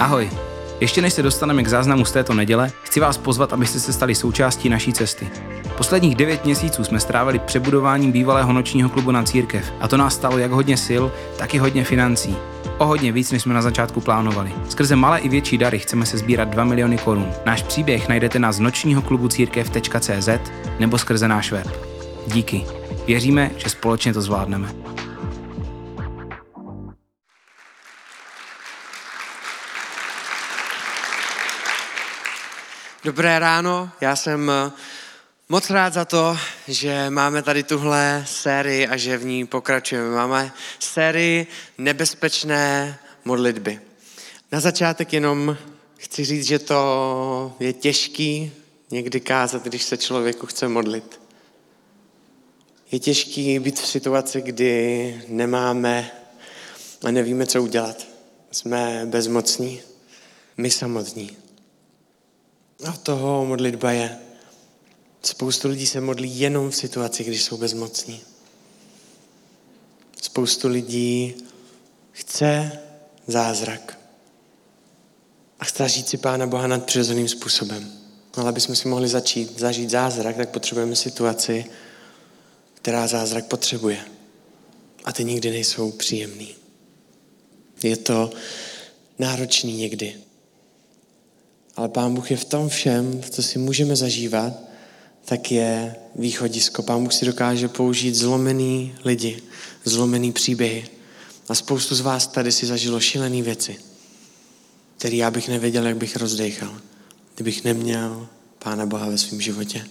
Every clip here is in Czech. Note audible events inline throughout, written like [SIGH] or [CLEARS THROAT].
Ahoj, ještě než se dostaneme k záznamu z této neděle, chci vás pozvat, abyste se stali součástí naší cesty. Posledních devět měsíců jsme strávili přebudováním bývalého nočního klubu na církev a to nás stalo jak hodně sil, tak i hodně financí. O hodně víc, než jsme na začátku plánovali. Skrze malé i větší dary chceme se sbírat 2 miliony korun. Náš příběh najdete na nočního klubu církev.cz nebo skrze náš web. Díky. Věříme, že společně to zvládneme. Dobré ráno, já jsem eh, moc rád za to, že máme tady tuhle sérii a že v ní pokračujeme. Máme sérii nebezpečné modlitby. Na začátek jenom chci říct, že to je těžký někdy kázat, když se člověku chce modlit. Je těžký být v situaci, kdy nemáme a nevíme, co udělat. Jsme bezmocní, my samotní. A toho modlitba je. Spoustu lidí se modlí jenom v situaci, když jsou bezmocní. Spoustu lidí chce zázrak. A chce žít si Pána Boha nad přirozeným způsobem. Ale aby jsme si mohli začít zažít zázrak, tak potřebujeme situaci, která zázrak potřebuje. A ty nikdy nejsou příjemný. Je to náročný někdy. Ale Pán Bůh je v tom všem, co si můžeme zažívat, tak je východisko. Pán Bůh si dokáže použít zlomený lidi, zlomený příběhy. A spoustu z vás tady si zažilo šílené věci, které já bych nevěděl, jak bych rozdechal, kdybych neměl Pána Boha ve svém životě.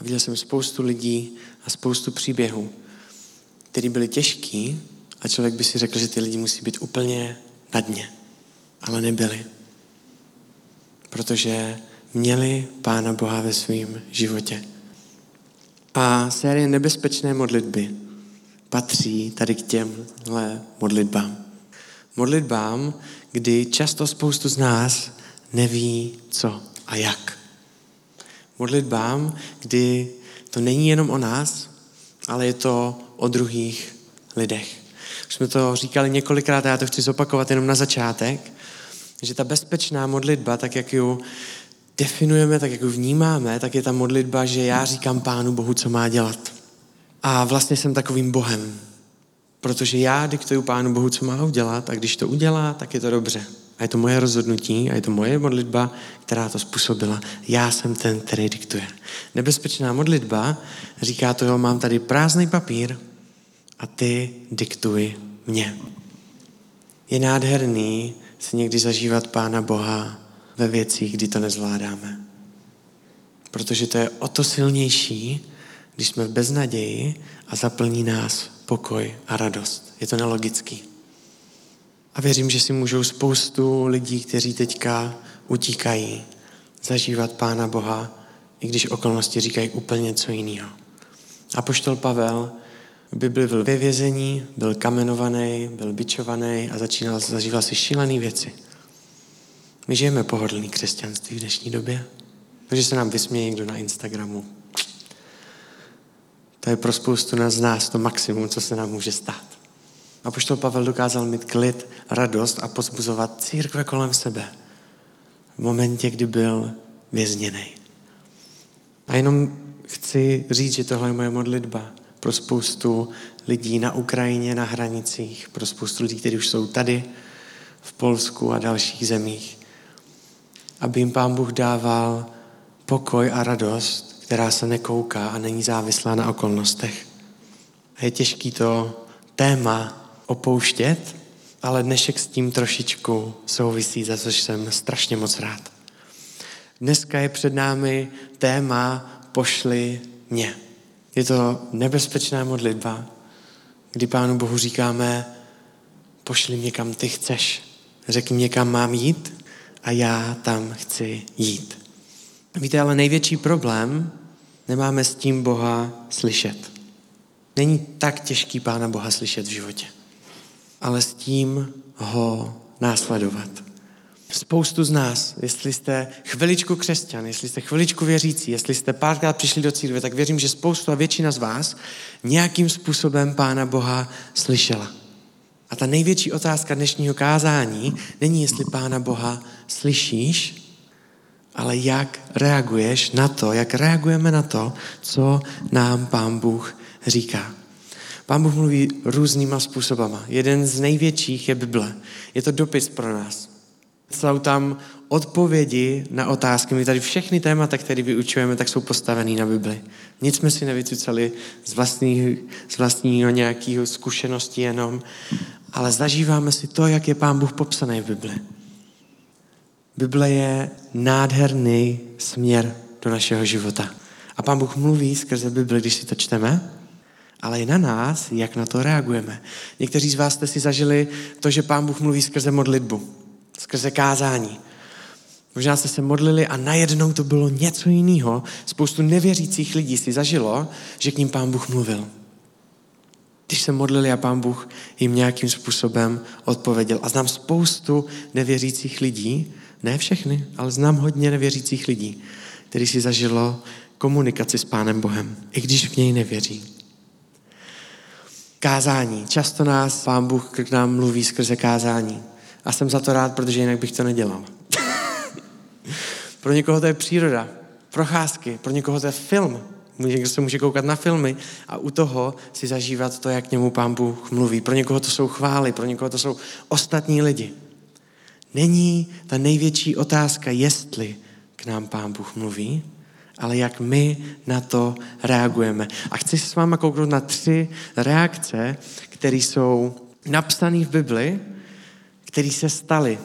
A viděl jsem spoustu lidí a spoustu příběhů, které byly těžký a člověk by si řekl, že ty lidi musí být úplně na dně. Ale nebyli protože měli Pána Boha ve svém životě. A série nebezpečné modlitby patří tady k těmhle modlitbám. Modlitbám, kdy často spoustu z nás neví co a jak. Modlitbám, kdy to není jenom o nás, ale je to o druhých lidech. Už jsme to říkali několikrát a já to chci zopakovat jenom na začátek, že ta bezpečná modlitba, tak jak ji definujeme, tak jak ji vnímáme, tak je ta modlitba, že já říkám Pánu Bohu, co má dělat. A vlastně jsem takovým Bohem. Protože já diktuju Pánu Bohu, co má udělat a když to udělá, tak je to dobře. A je to moje rozhodnutí a je to moje modlitba, která to způsobila. Já jsem ten, který diktuje. Nebezpečná modlitba říká to, jo, mám tady prázdný papír a ty diktuj mě. Je nádherný si někdy zažívat Pána Boha ve věcích, kdy to nezvládáme. Protože to je o to silnější, když jsme v beznaději a zaplní nás pokoj a radost. Je to nelogický. A věřím, že si můžou spoustu lidí, kteří teďka utíkají, zažívat Pána Boha, i když okolnosti říkají úplně něco jiného. A poštol Pavel Bibli byl ve vězení, byl kamenovaný, byl bičovaný a začínal zažívat si šílené věci. My žijeme pohodlný křesťanství v dnešní době. Takže se nám vysměje někdo na Instagramu. To je pro spoustu z nás to maximum, co se nám může stát. A poštol Pavel dokázal mít klid, radost a pozbuzovat církve kolem sebe v momentě, kdy byl vězněný. A jenom chci říct, že tohle je moje modlitba pro spoustu lidí na Ukrajině, na hranicích, pro spoustu lidí, kteří už jsou tady v Polsku a dalších zemích. Aby jim Pán Bůh dával pokoj a radost, která se nekouká a není závislá na okolnostech. A je těžký to téma opouštět, ale dnešek s tím trošičku souvisí, za což jsem strašně moc rád. Dneska je před námi téma Pošli mě. Je to nebezpečná modlitba, kdy Pánu Bohu říkáme, pošli mě kam ty chceš. Řekni mě, kam mám jít a já tam chci jít. Víte, ale největší problém, nemáme s tím Boha slyšet. Není tak těžký Pána Boha slyšet v životě, ale s tím ho následovat. Spoustu z nás, jestli jste chviličku křesťan, jestli jste chviličku věřící, jestli jste párkrát přišli do církve, tak věřím, že spoustu a většina z vás nějakým způsobem Pána Boha slyšela. A ta největší otázka dnešního kázání není, jestli Pána Boha slyšíš, ale jak reaguješ na to, jak reagujeme na to, co nám Pán Bůh říká. Pán Bůh mluví různýma způsobama. Jeden z největších je Bible. Je to dopis pro nás. Jsou tam odpovědi na otázky. My tady všechny témata, které vyučujeme, tak jsou postavený na Bibli. Nic jsme si nevycucali z, vlastní, z vlastního nějakého zkušenosti jenom, ale zažíváme si to, jak je Pán Bůh popsaný v Bibli. Bible je nádherný směr do našeho života. A Pán Bůh mluví skrze Bibli, když si to čteme, ale je na nás, jak na to reagujeme. Někteří z vás jste si zažili to, že Pán Bůh mluví skrze modlitbu, skrze kázání. Možná jste se modlili a najednou to bylo něco jiného. Spoustu nevěřících lidí si zažilo, že k ním Pán Bůh mluvil. Když se modlili a Pán Bůh jim nějakým způsobem odpověděl. A znám spoustu nevěřících lidí, ne všechny, ale znám hodně nevěřících lidí, kteří si zažilo komunikaci s Pánem Bohem, i když v něj nevěří. Kázání. Často nás Pán Bůh k nám mluví skrze kázání. A jsem za to rád, protože jinak bych to nedělal. pro někoho to je příroda, procházky, pro někoho to je film. Někdo se může koukat na filmy a u toho si zažívat to, jak k němu Pán Bůh mluví. Pro někoho to jsou chvály, pro někoho to jsou ostatní lidi. Není ta největší otázka, jestli k nám Pán Bůh mluví, ale jak my na to reagujeme. A chci se s váma kouknout na tři reakce, které jsou napsané v Bibli, které se staly.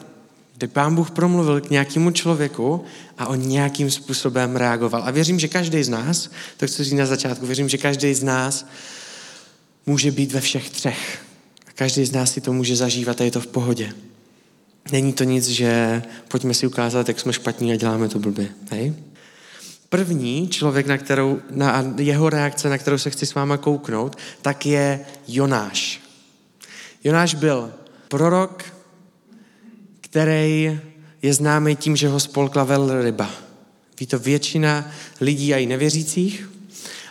Kdy Pán Bůh promluvil k nějakému člověku a on nějakým způsobem reagoval. A věřím, že každý z nás, to chci říct na začátku, věřím, že každý z nás může být ve všech třech. A každý z nás si to může zažívat a je to v pohodě. Není to nic, že pojďme si ukázat, jak jsme špatní a děláme to blbě. Hej? První člověk, na, kterou, na jeho reakce, na kterou se chci s váma kouknout, tak je Jonáš. Jonáš byl prorok, který je známý tím, že ho spolkla velryba. Ví to většina lidí a i nevěřících.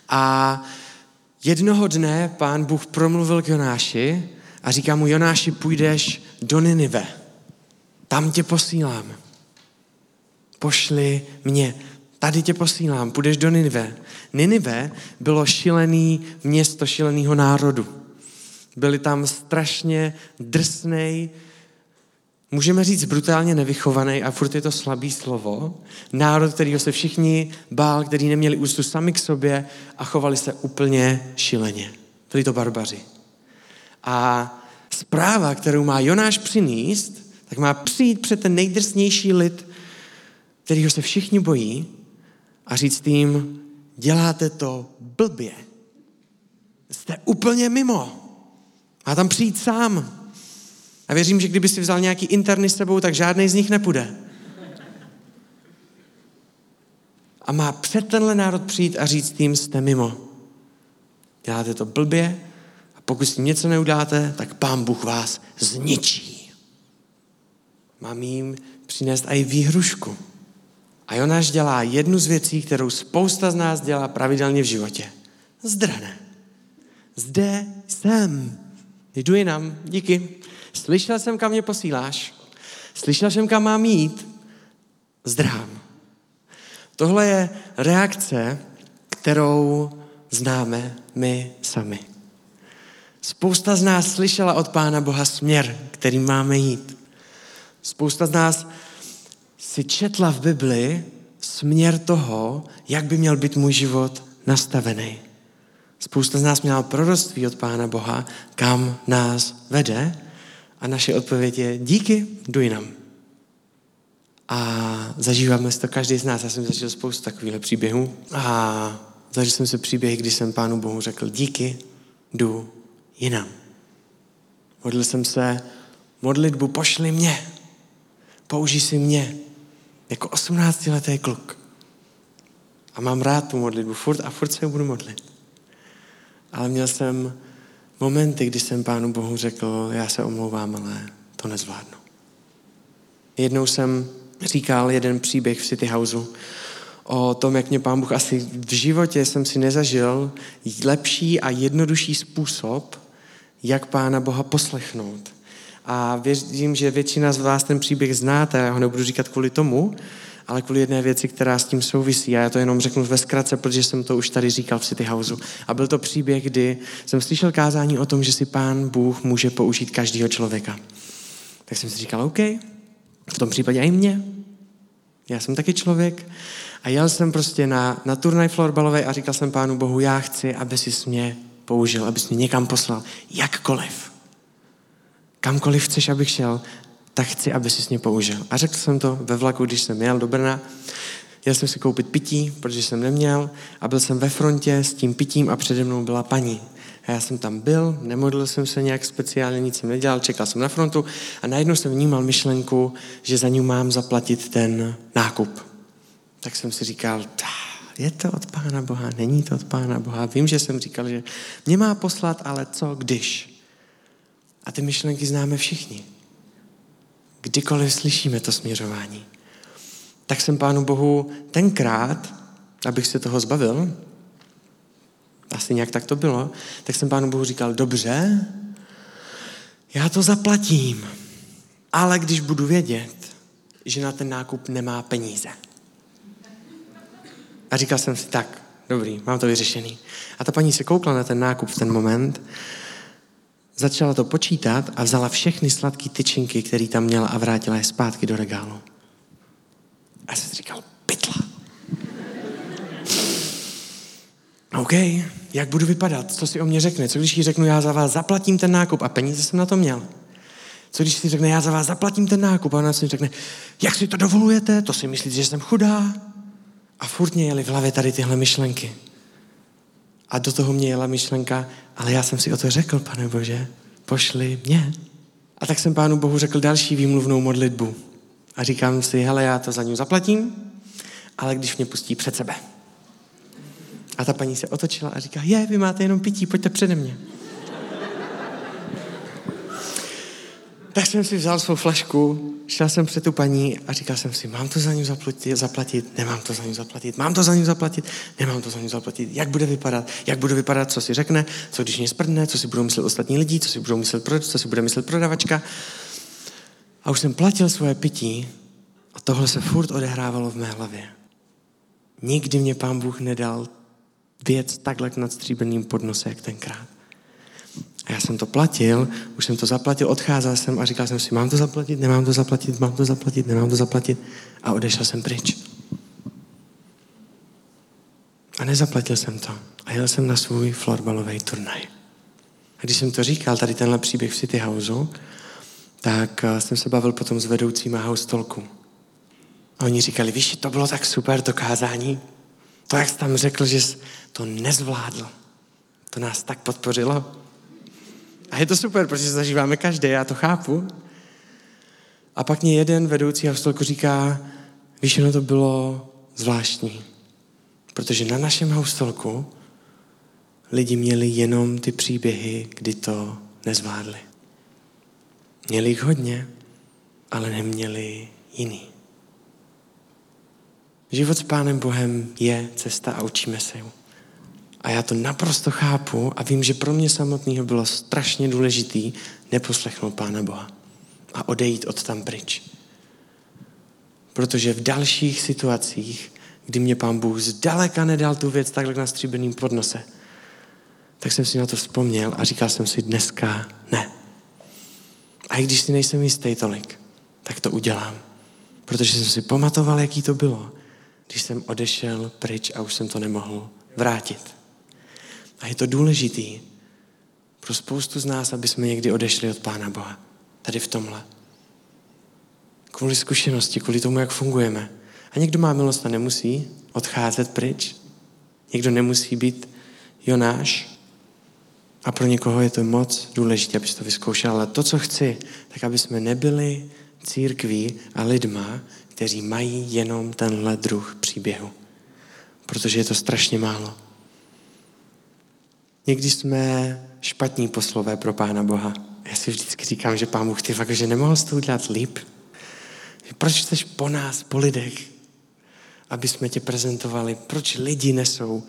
A jednoho dne pán Bůh promluvil k Jonáši a říká mu, Jonáši, půjdeš do Ninive. Tam tě posílám. Pošli mě. Tady tě posílám. Půjdeš do Ninive. Ninive bylo šilený město šileného národu. Byli tam strašně drsnej, můžeme říct brutálně nevychovaný, a furt je to slabý slovo, národ, kterýho se všichni bál, který neměli úctu sami k sobě a chovali se úplně šileně. Byli to barbaři. A zpráva, kterou má Jonáš přinést, tak má přijít před ten nejdrsnější lid, kterýho se všichni bojí a říct jim, děláte to blbě. Jste úplně mimo. Má tam přijít sám. A věřím, že kdyby si vzal nějaký interny s sebou, tak žádný z nich nepůjde. A má před tenhle národ přijít a říct tím, jste mimo. Děláte to blbě a pokud s tím něco neudáte, tak pán Bůh vás zničí. Mám jim přinést i výhrušku. A Jonáš dělá jednu z věcí, kterou spousta z nás dělá pravidelně v životě. Zdrhne. Zde jsem. Jdu jinam. Díky. Slyšel jsem, kam mě posíláš. Slyšel jsem, kam mám jít. Zdrhám. Tohle je reakce, kterou známe my sami. Spousta z nás slyšela od Pána Boha směr, kterým máme jít. Spousta z nás si četla v Bibli směr toho, jak by měl být můj život nastavený. Spousta z nás měla proroctví od Pána Boha, kam nás vede a naše odpověď je díky, jdu jinam. A zažíváme to každý z nás. Já jsem zažil spoustu takových příběhů a zažil jsem se příběhy, kdy jsem Pánu Bohu řekl díky, jdu jinam. Modlil jsem se modlitbu, pošli mě, použij si mě, jako 18-letý kluk. A mám rád tu modlitbu, furt a furt se budu modlit. Ale měl jsem momenty, kdy jsem Pánu Bohu řekl, já se omlouvám, ale to nezvládnu. Jednou jsem říkal jeden příběh v City Houseu o tom, jak mě Pán Bůh asi v životě jsem si nezažil lepší a jednodušší způsob, jak Pána Boha poslechnout. A věřím, že většina z vás ten příběh znáte, já ho nebudu říkat kvůli tomu, ale kvůli jedné věci, která s tím souvisí. A já to jenom řeknu ve zkratce, protože jsem to už tady říkal v City Houseu. A byl to příběh, kdy jsem slyšel kázání o tom, že si pán Bůh může použít každého člověka. Tak jsem si říkal, OK, v tom případě i mě. Já jsem taky člověk. A jel jsem prostě na, na turnaj florbalový a říkal jsem pánu Bohu, já chci, aby si mě použil, aby mě někam poslal. Jakkoliv. Kamkoliv chceš, abych šel, tak chci, aby si mě použil. A řekl jsem to ve vlaku, když jsem jel do Brna. Jel jsem si koupit pití, protože jsem neměl a byl jsem ve frontě s tím pitím a přede mnou byla paní. A já jsem tam byl, nemodlil jsem se nějak speciálně, nic jsem nedělal, čekal jsem na frontu a najednou jsem vnímal myšlenku, že za ní mám zaplatit ten nákup. Tak jsem si říkal, je to od Pána Boha, není to od Pána Boha. Vím, že jsem říkal, že mě má poslat, ale co když? A ty myšlenky známe všichni. Kdykoliv slyšíme to směřování. Tak jsem Pánu Bohu tenkrát, abych se toho zbavil, asi nějak tak to bylo, tak jsem Pánu Bohu říkal, dobře, já to zaplatím, ale když budu vědět, že na ten nákup nemá peníze. A říkal jsem si, tak, dobrý, mám to vyřešený. A ta paní se koukla na ten nákup v ten moment, začala to počítat a vzala všechny sladké tyčinky, které tam měla a vrátila je zpátky do regálu. A jsem si říkal, pytla. OK, jak budu vypadat, co si o mě řekne, co když jí řeknu, já za vás zaplatím ten nákup a peníze jsem na to měl. Co když si řekne, já za vás zaplatím ten nákup a ona si řekne, jak si to dovolujete, to si myslíte, že jsem chudá? A furt mě jeli v hlavě tady tyhle myšlenky. A do toho mě jela myšlenka, ale já jsem si o to řekl, pane Bože, pošli mě. A tak jsem pánu Bohu řekl další výmluvnou modlitbu. A říkám si, hele, já to za ní zaplatím, ale když mě pustí před sebe. A ta paní se otočila a říká, je, vy máte jenom pití, pojďte přede mě. Tak jsem si vzal svou flašku, šel jsem před tu paní a říkal jsem si, mám to za ní zaplatit, zaplatit, nemám to za ní zaplatit, mám to za ní zaplatit, nemám to za ní zaplatit, jak bude vypadat, jak bude vypadat, co si řekne, co když mě sprdne, co si budou myslet ostatní lidi, co si budou myslet, co si bude myslet prodavačka. A už jsem platil svoje pití a tohle se furt odehrávalo v mé hlavě. Nikdy mě pán Bůh nedal věc takhle nad stříbrným podnose, jak tenkrát. A já jsem to platil, už jsem to zaplatil, odcházel jsem a říkal jsem si, mám to zaplatit, nemám to zaplatit, mám to zaplatit, nemám to zaplatit. A odešel jsem pryč. A nezaplatil jsem to. A jel jsem na svůj florbalový turnaj. A když jsem to říkal, tady tenhle příběh v City Houseu, tak eh, jsem se bavil potom s vedoucíma house talku. A oni říkali, víš, to bylo tak super, to kázání. To, jak jsi tam řekl, že jsi to nezvládl. To nás tak podpořilo. A je to super, protože zažíváme každý, já to chápu. A pak mě jeden vedoucí hostolku říká, víš, ono to bylo zvláštní. Protože na našem hostolku lidi měli jenom ty příběhy, kdy to nezvládli. Měli jich hodně, ale neměli jiný. Život s Pánem Bohem je cesta a učíme se ju. A já to naprosto chápu a vím, že pro mě samotného bylo strašně důležitý neposlechnout Pána Boha a odejít od tam pryč. Protože v dalších situacích, kdy mě Pán Bůh zdaleka nedal tu věc takhle na stříbrným podnose, tak jsem si na to vzpomněl a říkal jsem si dneska ne. A i když si nejsem jistý tolik, tak to udělám. Protože jsem si pamatoval, jaký to bylo, když jsem odešel pryč a už jsem to nemohl vrátit. A je to důležitý pro spoustu z nás, aby jsme někdy odešli od Pána Boha. Tady v tomhle. Kvůli zkušenosti, kvůli tomu, jak fungujeme. A někdo má milost a nemusí odcházet pryč. Někdo nemusí být Jonáš. A pro někoho je to moc důležité, aby to vyzkoušel. Ale to, co chci, tak aby jsme nebyli církví a lidma, kteří mají jenom tenhle druh příběhu. Protože je to strašně málo. Někdy jsme špatní poslové pro Pána Boha. Já si vždycky říkám, že Pán Bůh, ty fakt, že nemohl to udělat líp. Proč chceš po nás, po lidech, aby jsme tě prezentovali? Proč lidi nesou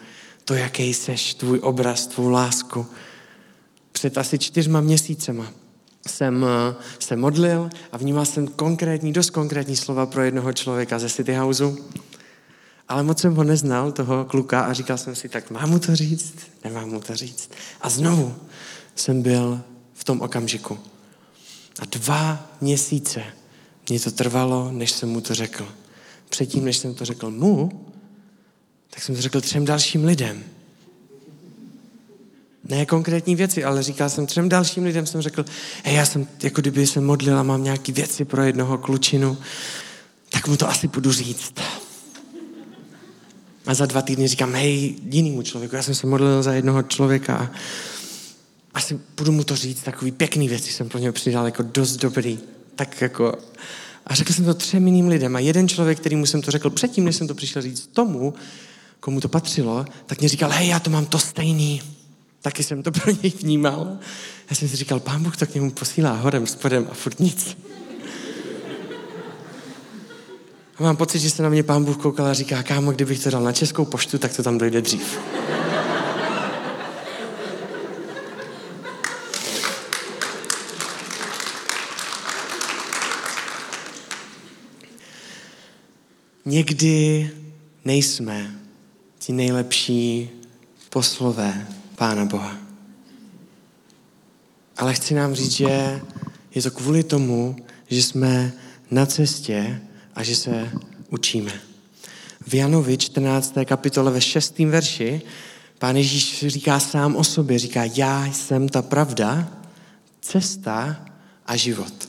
to, jaký seš, tvůj obraz, tvou lásku? před asi čtyřma měsícema jsem eh, se modlil a vnímal jsem konkrétní, dost konkrétní slova pro jednoho člověka ze City Houseu. Ale moc jsem ho neznal, toho kluka, a říkal jsem si, tak mám mu to říct, nemám mu to říct. A znovu jsem byl v tom okamžiku. A dva měsíce mě to trvalo, než jsem mu to řekl. Předtím, než jsem to řekl mu, tak jsem to řekl třem dalším lidem. Ne konkrétní věci, ale říkal jsem třem dalším lidem, jsem řekl, hej, já jsem, jako kdyby se modlil a mám nějaké věci pro jednoho klučinu, tak mu to asi budu říct. A za dva týdny říkám, hej, jinému člověku, já jsem se modlil za jednoho člověka a asi budu mu to říct, takový pěkný věci jsem pro něj přidal, jako dost dobrý. Tak jako, a řekl jsem to třem jiným lidem a jeden člověk, který mu jsem to řekl předtím, než jsem to přišel říct tomu, komu to patřilo, tak mě říkal, hej, já to mám to stejný. Taky jsem to pro něj vnímal. Já jsem si říkal, pán Bůh to k němu posílá horem, spodem a furt nic. A mám pocit, že se na mě pán Bůh koukal a říká, kámo, kdybych to dal na českou poštu, tak to tam dojde dřív. Někdy nejsme ti nejlepší poslové Pána Boha. Ale chci nám říct, že je to kvůli tomu, že jsme na cestě a že se učíme. V Janovi 14. kapitole ve 6. verši pán Ježíš říká sám o sobě, říká, já jsem ta pravda, cesta a život.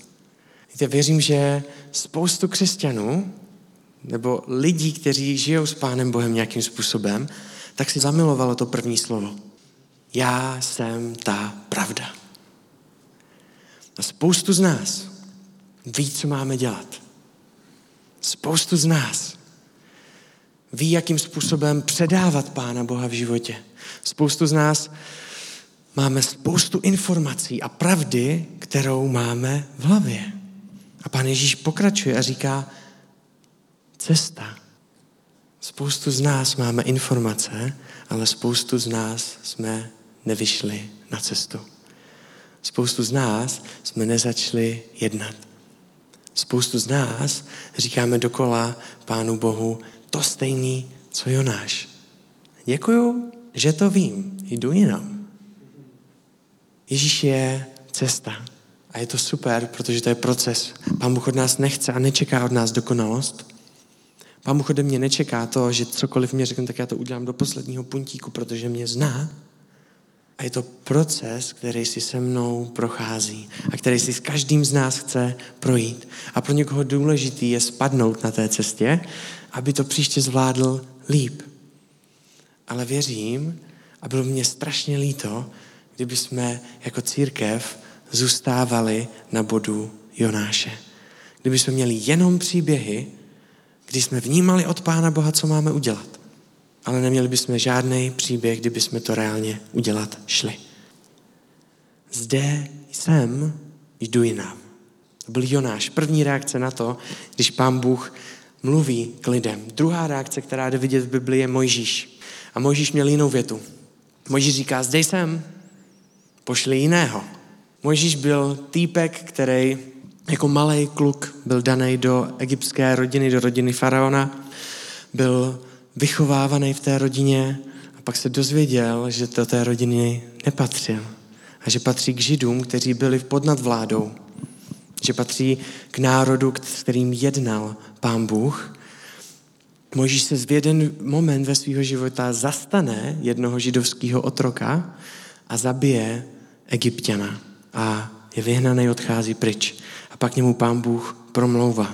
Víte, věřím, že spoustu křesťanů nebo lidí, kteří žijou s Pánem Bohem nějakým způsobem, tak si zamilovalo to první slovo. Já jsem ta pravda. A spoustu z nás ví, co máme dělat. Spoustu z nás ví, jakým způsobem předávat Pána Boha v životě. Spoustu z nás máme spoustu informací a pravdy, kterou máme v hlavě. A Pán Ježíš pokračuje a říká, cesta. Spoustu z nás máme informace, ale spoustu z nás jsme nevyšli na cestu. Spoustu z nás jsme nezačali jednat. Spoustu z nás říkáme dokola Pánu Bohu to stejný, co Jonáš. Děkuju, že to vím. Jdu jinam. Ježíš je cesta. A je to super, protože to je proces. Pán Bůh od nás nechce a nečeká od nás dokonalost. Pán Bůh ode mě nečeká to, že cokoliv mě řekne, tak já to udělám do posledního puntíku, protože mě zná. A je to proces, který si se mnou prochází a který si s každým z nás chce projít. A pro někoho důležitý je spadnout na té cestě, aby to příště zvládl líp. Ale věřím, a bylo mě strašně líto, kdyby jsme jako církev zůstávali na bodu Jonáše. Kdyby jsme měli jenom příběhy, kdy jsme vnímali od Pána Boha, co máme udělat. Ale neměli bychom žádný příběh, kdyby jsme to reálně udělat šli. Zde jsem, jdu jinam. To byl Jonáš. První reakce na to, když pán Bůh mluví k lidem. Druhá reakce, která jde vidět v Biblii, je Mojžíš. A Mojžíš měl jinou větu. Mojžíš říká, zde jsem, pošli jiného. Mojžíš byl týpek, který jako malý kluk byl daný do egyptské rodiny, do rodiny faraona, byl vychovávaný v té rodině a pak se dozvěděl, že do té rodiny nepatřil a že patří k židům, kteří byli pod nadvládou, že patří k národu, s kterým jednal pán Bůh. Možíš se v jeden moment ve svého života zastane jednoho židovského otroka a zabije egyptiana a je vyhnaný, odchází pryč. A pak k němu pán Bůh promlouvá.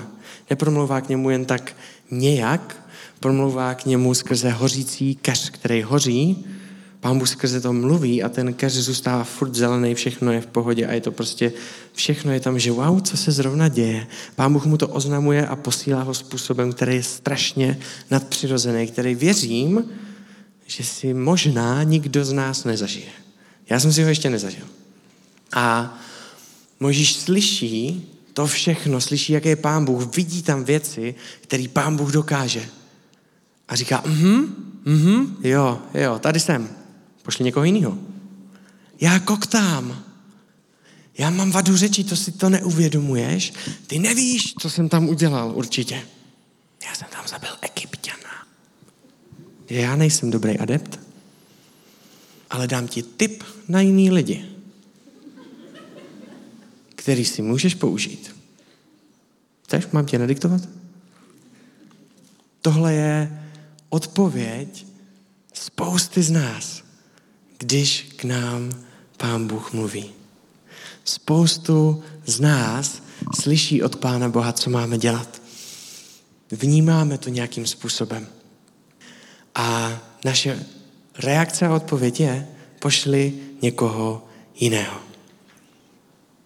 Nepromlouvá k němu jen tak nějak, promlouvá k němu skrze hořící keř, který hoří. Pán Bůh skrze to mluví a ten keř zůstává furt zelený, všechno je v pohodě a je to prostě, všechno je tam, že wow, co se zrovna děje. Pán Bůh mu to oznamuje a posílá ho způsobem, který je strašně nadpřirozený, který věřím, že si možná nikdo z nás nezažije. Já jsem si ho ještě nezažil. A Možíš slyší to všechno, slyší, jaký je pán Bůh, vidí tam věci, které pán Bůh dokáže. A říká, mhm, mhm, jo, jo, tady jsem. Pošli někoho jiného. já koktám. Já mám vadu řeči, to si to neuvědomuješ. Ty nevíš, co jsem tam udělal určitě. Já jsem tam zabil egyptiana. Já nejsem dobrý adept, ale dám ti tip na jiný lidi, který si můžeš použít. Chceš? Mám tě nadiktovat? Tohle je odpověď spousty z nás, když k nám Pán Bůh mluví. Spoustu z nás slyší od Pána Boha, co máme dělat. Vnímáme to nějakým způsobem. A naše reakce a odpověď je, pošli někoho jiného.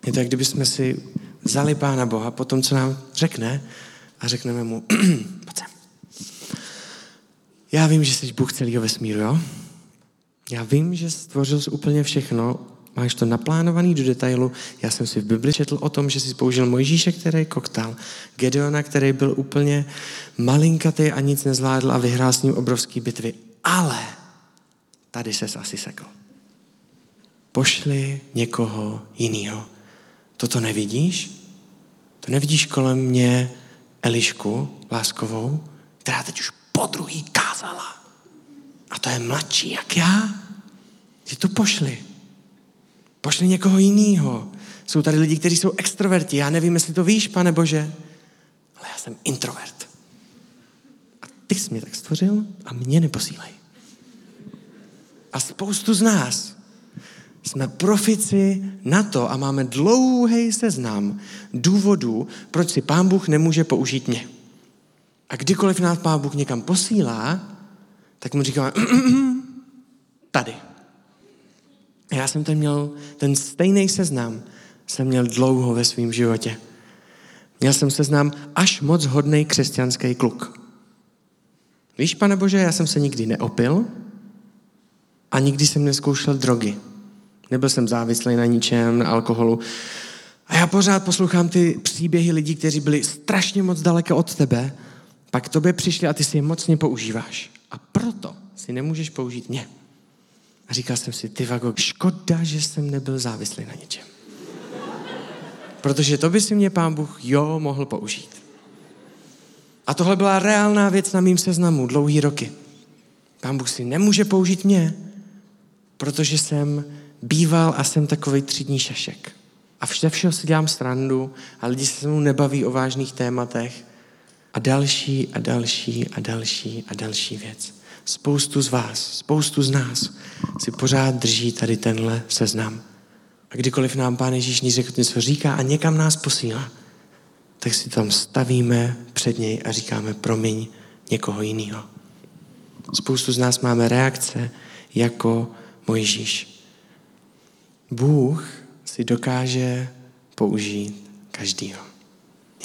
Je to, jak kdyby jsme si vzali Pána Boha po tom, co nám řekne a řekneme mu, [CLEARS THROAT] pojď sem. Já vím, že jsi Bůh celého vesmíru, jo? Já vím, že stvořil jsi úplně všechno, máš to naplánovaný do detailu. Já jsem si v Bibli četl o tom, že jsi použil Mojžíše, který koktal, Gedeona, který byl úplně malinkatý a nic nezvládl a vyhrál s ním obrovský bitvy. Ale tady ses asi sekl. Pošli někoho jiného. Toto nevidíš? To nevidíš kolem mě Elišku Láskovou, která teď už po druhý kázala. A to je mladší jak já. Ty to pošli. Pošli někoho jiného. Jsou tady lidi, kteří jsou extroverti. Já nevím, jestli to víš, pane Bože, ale já jsem introvert. A ty jsi mě tak stvořil a mě neposílej. A spoustu z nás jsme profici na to a máme dlouhý seznam důvodů, proč si Pán Bůh nemůže použít mě. A kdykoliv nás Pán Bůh někam posílá, tak mu říkáme, [CLEARS THROAT] tady. Já jsem ten měl, ten stejný seznam jsem měl dlouho ve svém životě. Měl jsem seznam až moc hodný křesťanský kluk. Víš, pane Bože, já jsem se nikdy neopil a nikdy jsem neskoušel drogy. Nebyl jsem závislý na ničem, na alkoholu. A já pořád poslouchám ty příběhy lidí, kteří byli strašně moc daleko od tebe, pak k tobě přišli a ty si je mocně používáš. A proto si nemůžeš použít mě. A říkal jsem si, ty vago, škoda, že jsem nebyl závislý na něčem. Protože to by si mě pán Bůh, jo, mohl použít. A tohle byla reálná věc na mým seznamu dlouhý roky. Pán Bůh si nemůže použít mě, protože jsem býval a jsem takový třídní šašek. A vše všeho si dělám srandu a lidi se mnou nebaví o vážných tématech. A další a další a další a další věc. Spoustu z vás, spoustu z nás si pořád drží tady tenhle seznam. A kdykoliv nám Pán Ježíš něco říká a někam nás posílá, tak si tam stavíme před něj a říkáme promiň někoho jiného. Spoustu z nás máme reakce jako Mojžíš. Bůh si dokáže použít každýho.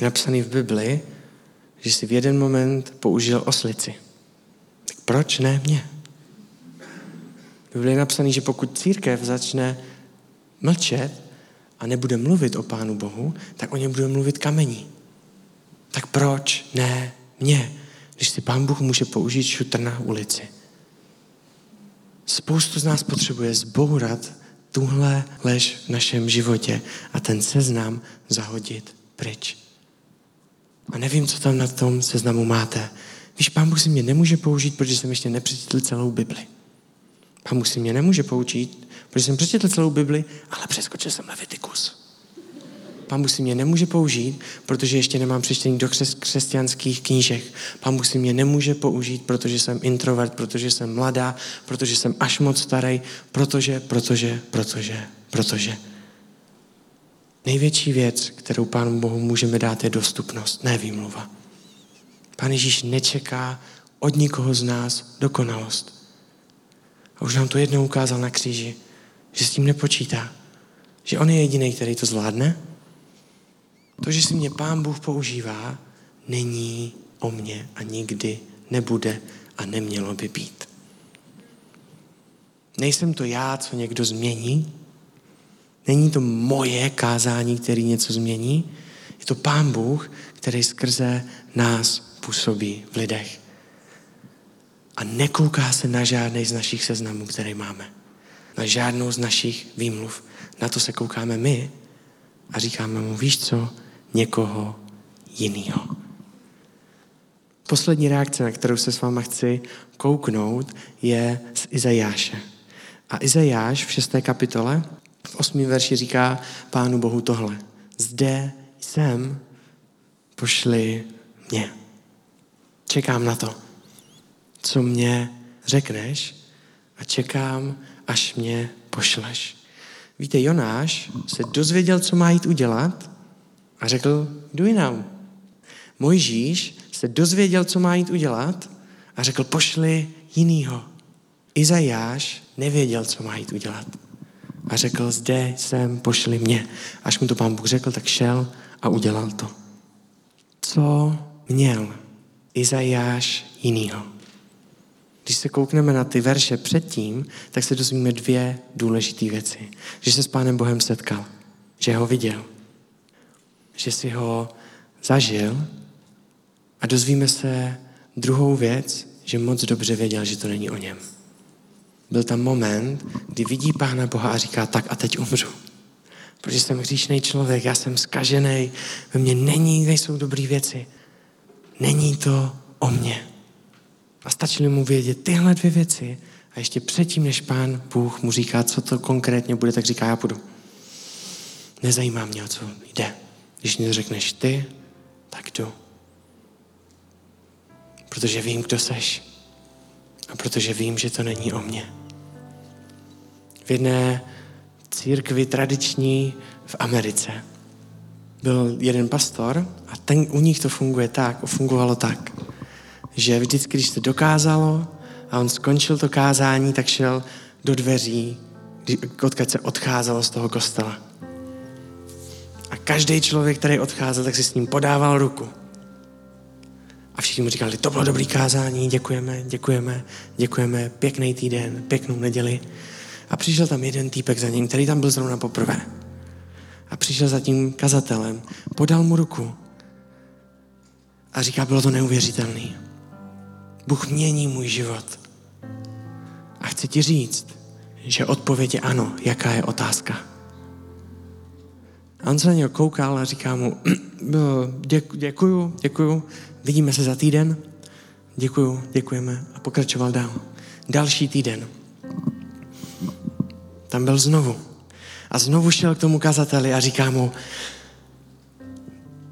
Je napsaný v Bibli, že si v jeden moment použil oslici. Tak proč ne mě? V Bibli je napsaný, že pokud církev začne mlčet a nebude mluvit o Pánu Bohu, tak o něm bude mluvit kamení. Tak proč ne mě, když si Pán Bůh může použít šutr na ulici? Spoustu z nás potřebuje zbourat tuhle lež v našem životě a ten seznam zahodit pryč. A nevím, co tam na tom seznamu máte. Víš, pán Bůh si mě nemůže použít, protože jsem ještě nepřečetl celou Bibli. Pán Bůh si mě nemůže použít, protože jsem přečetl celou Bibli, ale přeskočil jsem Levitikus. Pán Bůh si mě nemůže použít, protože ještě nemám přečtení do křes- křesťanských knížek. Pán Bůh si mě nemůže použít, protože jsem introvert, protože jsem mladá, protože jsem až moc starý, protože, protože, protože, protože. Největší věc, kterou Pánu Bohu můžeme dát, je dostupnost, ne výmluva. Pán Ježíš nečeká od nikoho z nás dokonalost. A už nám to jednou ukázal na kříži, že s tím nepočítá. Že on je jediný, který to zvládne. To, že si mě Pán Bůh používá, není o mě a nikdy nebude a nemělo by být. Nejsem to já, co někdo změní, Není to moje kázání, který něco změní. Je to Pán Bůh, který skrze nás působí v lidech. A nekouká se na žádný z našich seznamů, které máme. na žádnou z našich výmluv. Na to se koukáme my a říkáme mu, víš co, někoho jiného. Poslední reakce, na kterou se s váma chci kouknout, je z Izajáše. A Izajáš v šesté kapitole v osmém verši říká Pánu Bohu tohle. Zde jsem, pošli mě. Čekám na to, co mě řekneš a čekám, až mě pošleš. Víte, Jonáš se dozvěděl, co má jít udělat a řekl, jdu jinam. Mojžíš se dozvěděl, co má jít udělat a řekl, pošli jinýho. Izajáš nevěděl, co má jít udělat. A řekl, zde jsem, pošli mě. Až mu to pán Bůh řekl, tak šel a udělal to. Co měl Izajáš jinýho? Když se koukneme na ty verše předtím, tak se dozvíme dvě důležité věci. Že se s Pánem Bohem setkal, že ho viděl, že si ho zažil a dozvíme se druhou věc, že moc dobře věděl, že to není o něm. Byl tam moment, kdy vidí Pána Boha a říká, tak a teď umřu. Protože jsem hříšný člověk, já jsem skažený, ve mně není, nejsou dobré věci. Není to o mně. A stačilo mu vědět tyhle dvě věci a ještě předtím, než pán Bůh mu říká, co to konkrétně bude, tak říká, já půjdu. Nezajímá mě, o co jde. Když mi řekneš ty, tak jdu. Protože vím, kdo seš. A protože vím, že to není o mně. V jedné církvi tradiční v Americe byl jeden pastor a ten, u nich to funguje tak, fungovalo tak, že vždycky, když se dokázalo a on skončil to kázání, tak šel do dveří, odkud se odcházelo z toho kostela. A každý člověk, který odcházel, tak si s ním podával ruku. A všichni mu říkali, to bylo dobrý kázání, děkujeme, děkujeme, děkujeme, pěkný týden, pěknou neděli. A přišel tam jeden týpek za ním, který tam byl zrovna poprvé. A přišel za tím kazatelem, podal mu ruku a říká, bylo to neuvěřitelný. Bůh mění můj život. A chci ti říct, že odpověď je ano. Jaká je otázka? A on se na něho koukal a říká mu, [CLEARS THROAT] děku, děkuju, děkuju, vidíme se za týden, děkuju, děkujeme a pokračoval dál. Další týden. Tam byl znovu. A znovu šel k tomu kazateli a říká mu,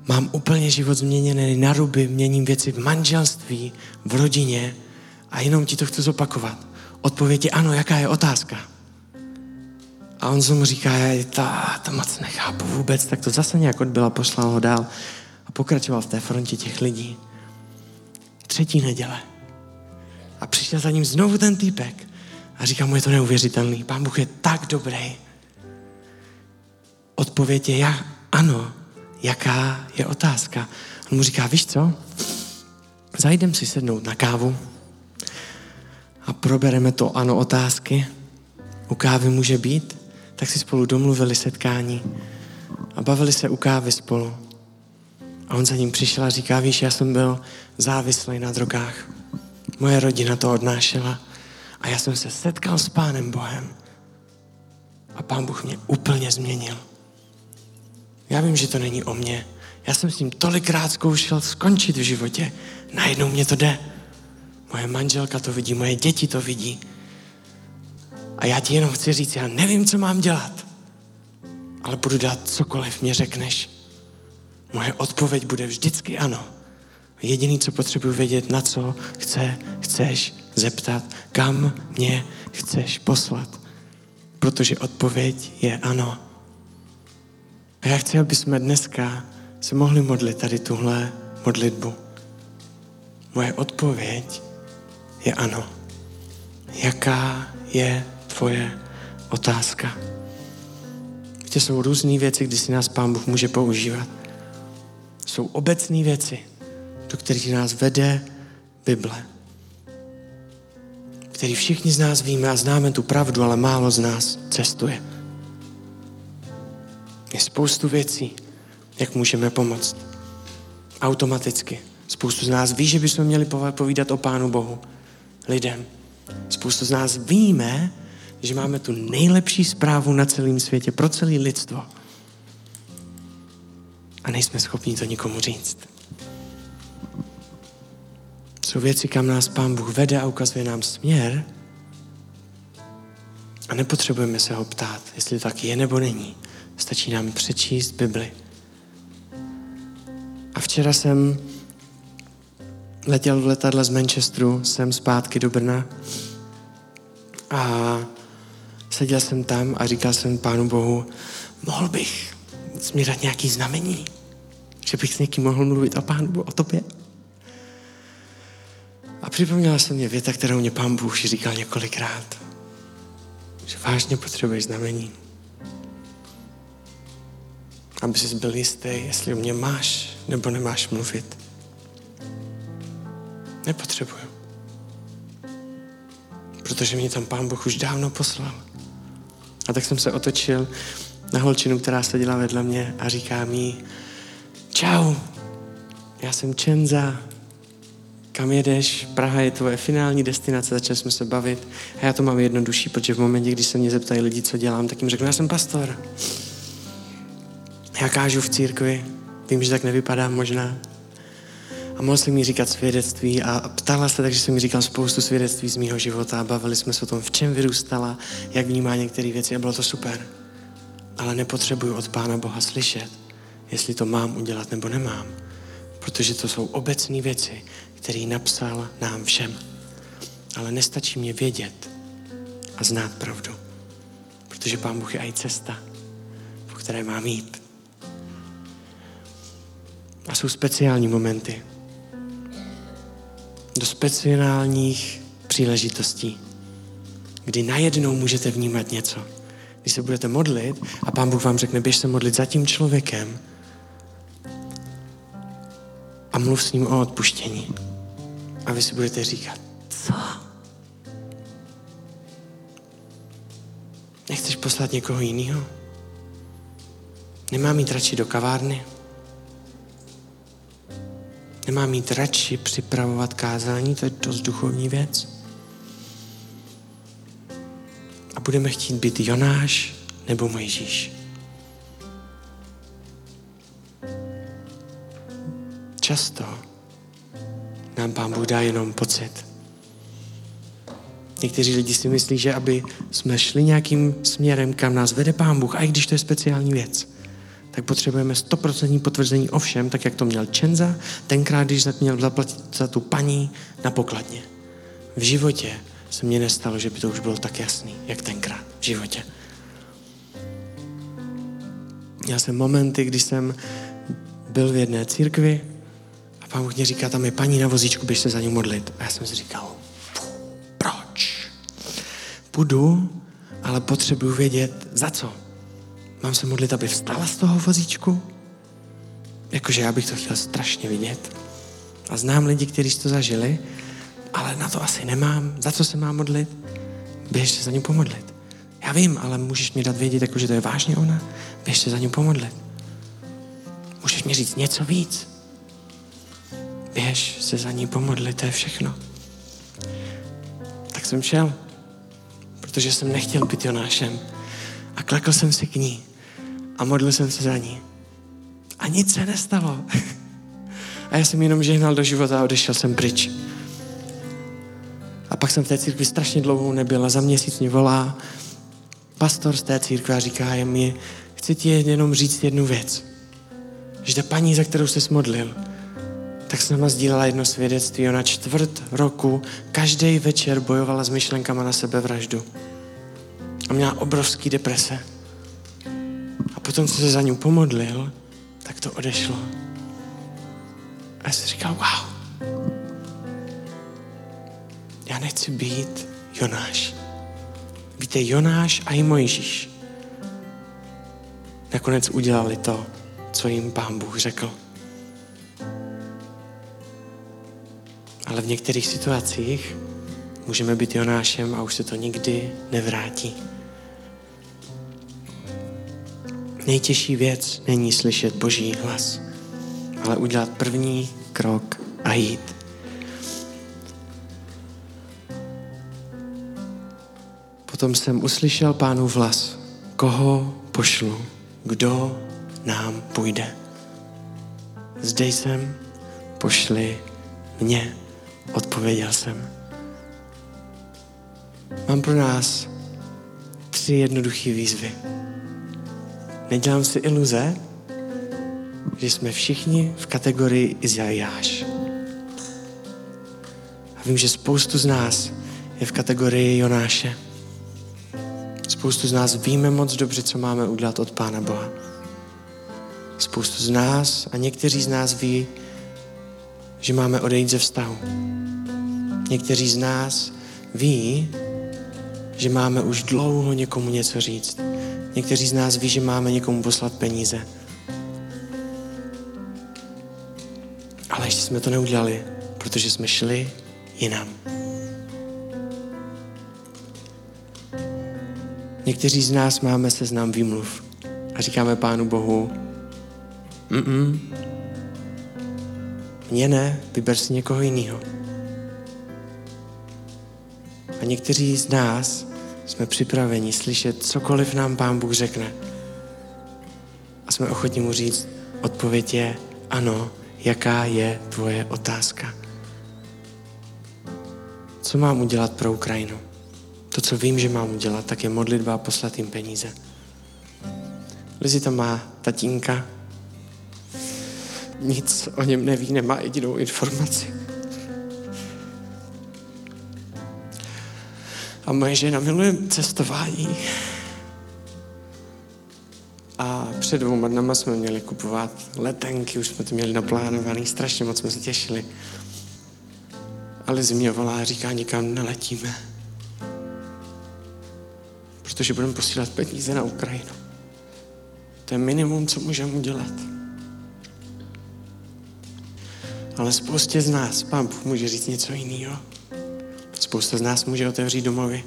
mám úplně život změněný na ruby, měním věci v manželství, v rodině a jenom ti to chci zopakovat. Odpověď je ano, jaká je otázka? A on znovu říká, to, to moc nechápu vůbec, tak to zase nějak odbyla, poslal ho dál a pokračoval v té frontě těch lidí. Třetí neděle. A přišel za ním znovu ten týpek a říká mu, je to neuvěřitelný. Pán Bůh je tak dobrý. Odpověď je já, ano, jaká je otázka. On mu říká, víš co, zajdem si sednout na kávu a probereme to ano otázky. U kávy může být, tak si spolu domluvili setkání a bavili se u kávy spolu. A on za ním přišel a říká, víš, já jsem byl závislý na drogách. Moje rodina to odnášela a já jsem se setkal s Pánem Bohem. A Pán Bůh mě úplně změnil. Já vím, že to není o mně. Já jsem s ním tolikrát zkoušel skončit v životě. Najednou mě to jde. Moje manželka to vidí, moje děti to vidí. A já ti jenom chci říct, já nevím, co mám dělat. Ale budu dát cokoliv mě řekneš. Moje odpověď bude vždycky ano. Jediný, co potřebuji vědět, na co chce, chceš zeptat, kam mě chceš poslat. Protože odpověď je ano. A já chci, aby jsme dneska se mohli modlit tady tuhle modlitbu. Moje odpověď je ano. Jaká je tvoje otázka? Víte, jsou různé věci, kdy si nás Pán Bůh může používat. Jsou obecné věci, do kterých nás vede Bible. Který všichni z nás víme a známe tu pravdu, ale málo z nás cestuje. Je spoustu věcí, jak můžeme pomoct. Automaticky. Spoustu z nás ví, že bychom měli povídat o Pánu Bohu lidem. Spoustu z nás víme, že máme tu nejlepší zprávu na celém světě pro celé lidstvo. A nejsme schopni to nikomu říct. Jsou věci, kam nás Pán Bůh vede a ukazuje nám směr. A nepotřebujeme se ho ptát, jestli tak je nebo není. Stačí nám přečíst Bibli. A včera jsem letěl v letadle z Manchesteru jsem zpátky do Brna a seděl jsem tam a říkal jsem Pánu Bohu, mohl bych mi nějaký znamení, že bych s někým mohl mluvit o Pánu Bohu, o tobě. A připomněla se mě věta, kterou mě Pán Bůh říkal několikrát, že vážně potřebuješ znamení. Aby jsi byl jistý, jestli o mě máš nebo nemáš mluvit. Nepotřebuju. Protože mě tam pán Bůh už dávno poslal. A tak jsem se otočil na holčinu, která seděla vedle mě a říká mi, čau, já jsem Čenza, kam jedeš, Praha je tvoje finální destinace, začali jsme se bavit. A já to mám jednodušší, protože v momentě, když se mě zeptají lidi, co dělám, tak jim řeknu, já jsem pastor. Já kážu v církvi, vím, že tak nevypadá možná, a mohl jsem mi říkat svědectví a ptala se, takže jsem mi říkal spoustu svědectví z mého života a bavili jsme se o tom, v čem vyrůstala, jak vnímá některé věci a bylo to super. Ale nepotřebuju od Pána Boha slyšet, jestli to mám udělat nebo nemám. Protože to jsou obecné věci, které napsal nám všem. Ale nestačí mě vědět a znát pravdu. Protože Pán Bůh je i cesta, po které mám jít. A jsou speciální momenty, do speciálních příležitostí, kdy najednou můžete vnímat něco. Když se budete modlit a Pán Bůh vám řekne, běž se modlit za tím člověkem a mluv s ním o odpuštění. A vy si budete říkat, co? Nechceš poslat někoho jiného? Nemám jít radši do kavárny? Nemám mít radši připravovat kázání, to je dost duchovní věc. A budeme chtít být Jonáš nebo Mojžíš. Často nám Pán Bůh dá jenom pocit. Někteří lidi si myslí, že aby jsme šli nějakým směrem, kam nás vede Pán Bůh, a i když to je speciální věc, tak potřebujeme 100% potvrzení o všem, tak jak to měl Čenza, tenkrát, když měl zaplatit za tu paní na pokladně. V životě se mně nestalo, že by to už bylo tak jasný, jak tenkrát v životě. Měl jsem momenty, kdy jsem byl v jedné církvi a pán Bůh mě říká, tam je paní na vozíčku, běž se za ní modlit. A já jsem si říkal, proč? Půjdu, ale potřebuju vědět, za co. Mám se modlit, aby vstala z toho vozíčku? Jakože já bych to chtěl strašně vidět. A znám lidi, kteří to zažili, ale na to asi nemám. Za co se mám modlit? Běž se za ní pomodlit. Já vím, ale můžeš mi dát vědět, jako, že to je vážně ona? Běž se za ní pomodlit. Můžeš mi říct něco víc? Běž se za ní pomodlit, to je všechno. Tak jsem šel, protože jsem nechtěl být Jonášem. A klekl jsem si k ní a modlil jsem se za ní. A nic se nestalo. [LAUGHS] A já jsem jenom žehnal do života a odešel jsem pryč. A pak jsem v té církvi strašně dlouho nebyl a za měsíc mě volá pastor z té církve a říká je mi, chci ti jenom říct jednu věc. Že ta paní, za kterou jsi modlil, tak s náma sdílela jedno svědectví. Ona čtvrt roku každý večer bojovala s myšlenkama na sebevraždu. A měla obrovský deprese. A potom, co se za ní pomodlil, tak to odešlo. A já jsem říkal, wow. Já nechci být Jonáš. Víte, Jonáš a i Mojžíš nakonec udělali to, co jim pán Bůh řekl. Ale v některých situacích můžeme být Jonášem a už se to nikdy nevrátí. Nejtěžší věc není slyšet Boží hlas, ale udělat první krok a jít. Potom jsem uslyšel pánu vlas, koho pošlu, kdo nám půjde. Zde jsem, pošli mě, odpověděl jsem. Mám pro nás tři jednoduché výzvy. Nedělám si iluze, že jsme všichni v kategorii Izajáš. A vím, že spoustu z nás je v kategorii Jonáše. Spoustu z nás víme moc dobře, co máme udělat od Pána Boha. Spoustu z nás a někteří z nás ví, že máme odejít ze vztahu. Někteří z nás ví, že máme už dlouho někomu něco říct. Někteří z nás ví, že máme někomu poslat peníze. Ale ještě jsme to neudělali, protože jsme šli jinam. Někteří z nás máme seznam výmluv a říkáme Pánu Bohu, Mm-mm. Mně ne, vyber si někoho jiného. A někteří z nás jsme připraveni slyšet cokoliv nám Pán Bůh řekne. A jsme ochotni mu říct, odpověď je ano, jaká je tvoje otázka. Co mám udělat pro Ukrajinu? To, co vím, že mám udělat, tak je modlitba a poslat jim peníze. Lizi tam má tatínka, nic o něm neví, nemá jedinou informaci. A moje žena miluje cestování. A před dvouma dnama jsme měli kupovat letenky, už jsme to měli naplánovaný, strašně moc jsme se těšili. Ale zimě volá a říká, nikam neletíme. Protože budeme posílat peníze na Ukrajinu. To je minimum, co můžeme udělat. Ale spoustě z nás pán Bůh může říct něco jiného. Spousta z nás může otevřít domovy.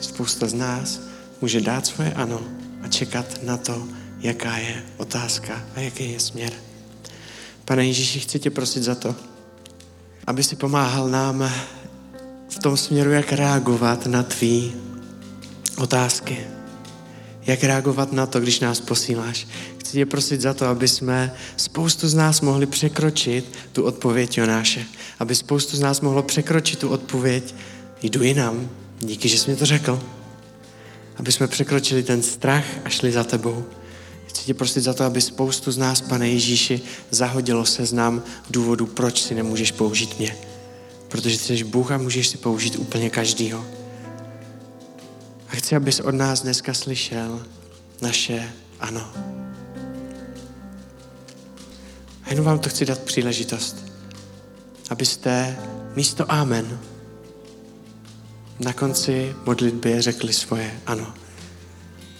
Spousta z nás může dát svoje ano a čekat na to, jaká je otázka a jaký je směr. Pane Ježíši, chci tě prosit za to, aby si pomáhal nám v tom směru, jak reagovat na tvý otázky. Jak reagovat na to, když nás posíláš. Chci tě prosit za to, aby jsme spoustu z nás mohli překročit tu odpověď Jonáše. Aby spoustu z nás mohlo překročit tu odpověď jdu jinam. Díky, že jsi mi to řekl. Aby jsme překročili ten strach a šli za tebou. Chci tě prosit za to, aby spoustu z nás, pane Ježíši, zahodilo seznam důvodu, proč si nemůžeš použít mě. Protože ty jsi Bůh a můžeš si použít úplně každýho. A chci, abys od nás dneska slyšel naše ano. A jenom vám to chci dát příležitost, abyste místo amen na konci modlitby řekli svoje ano.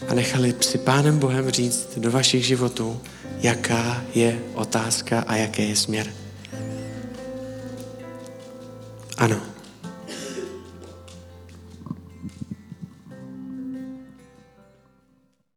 A nechali si Pánem Bohem říct do vašich životů, jaká je otázka a jaký je směr. Ano.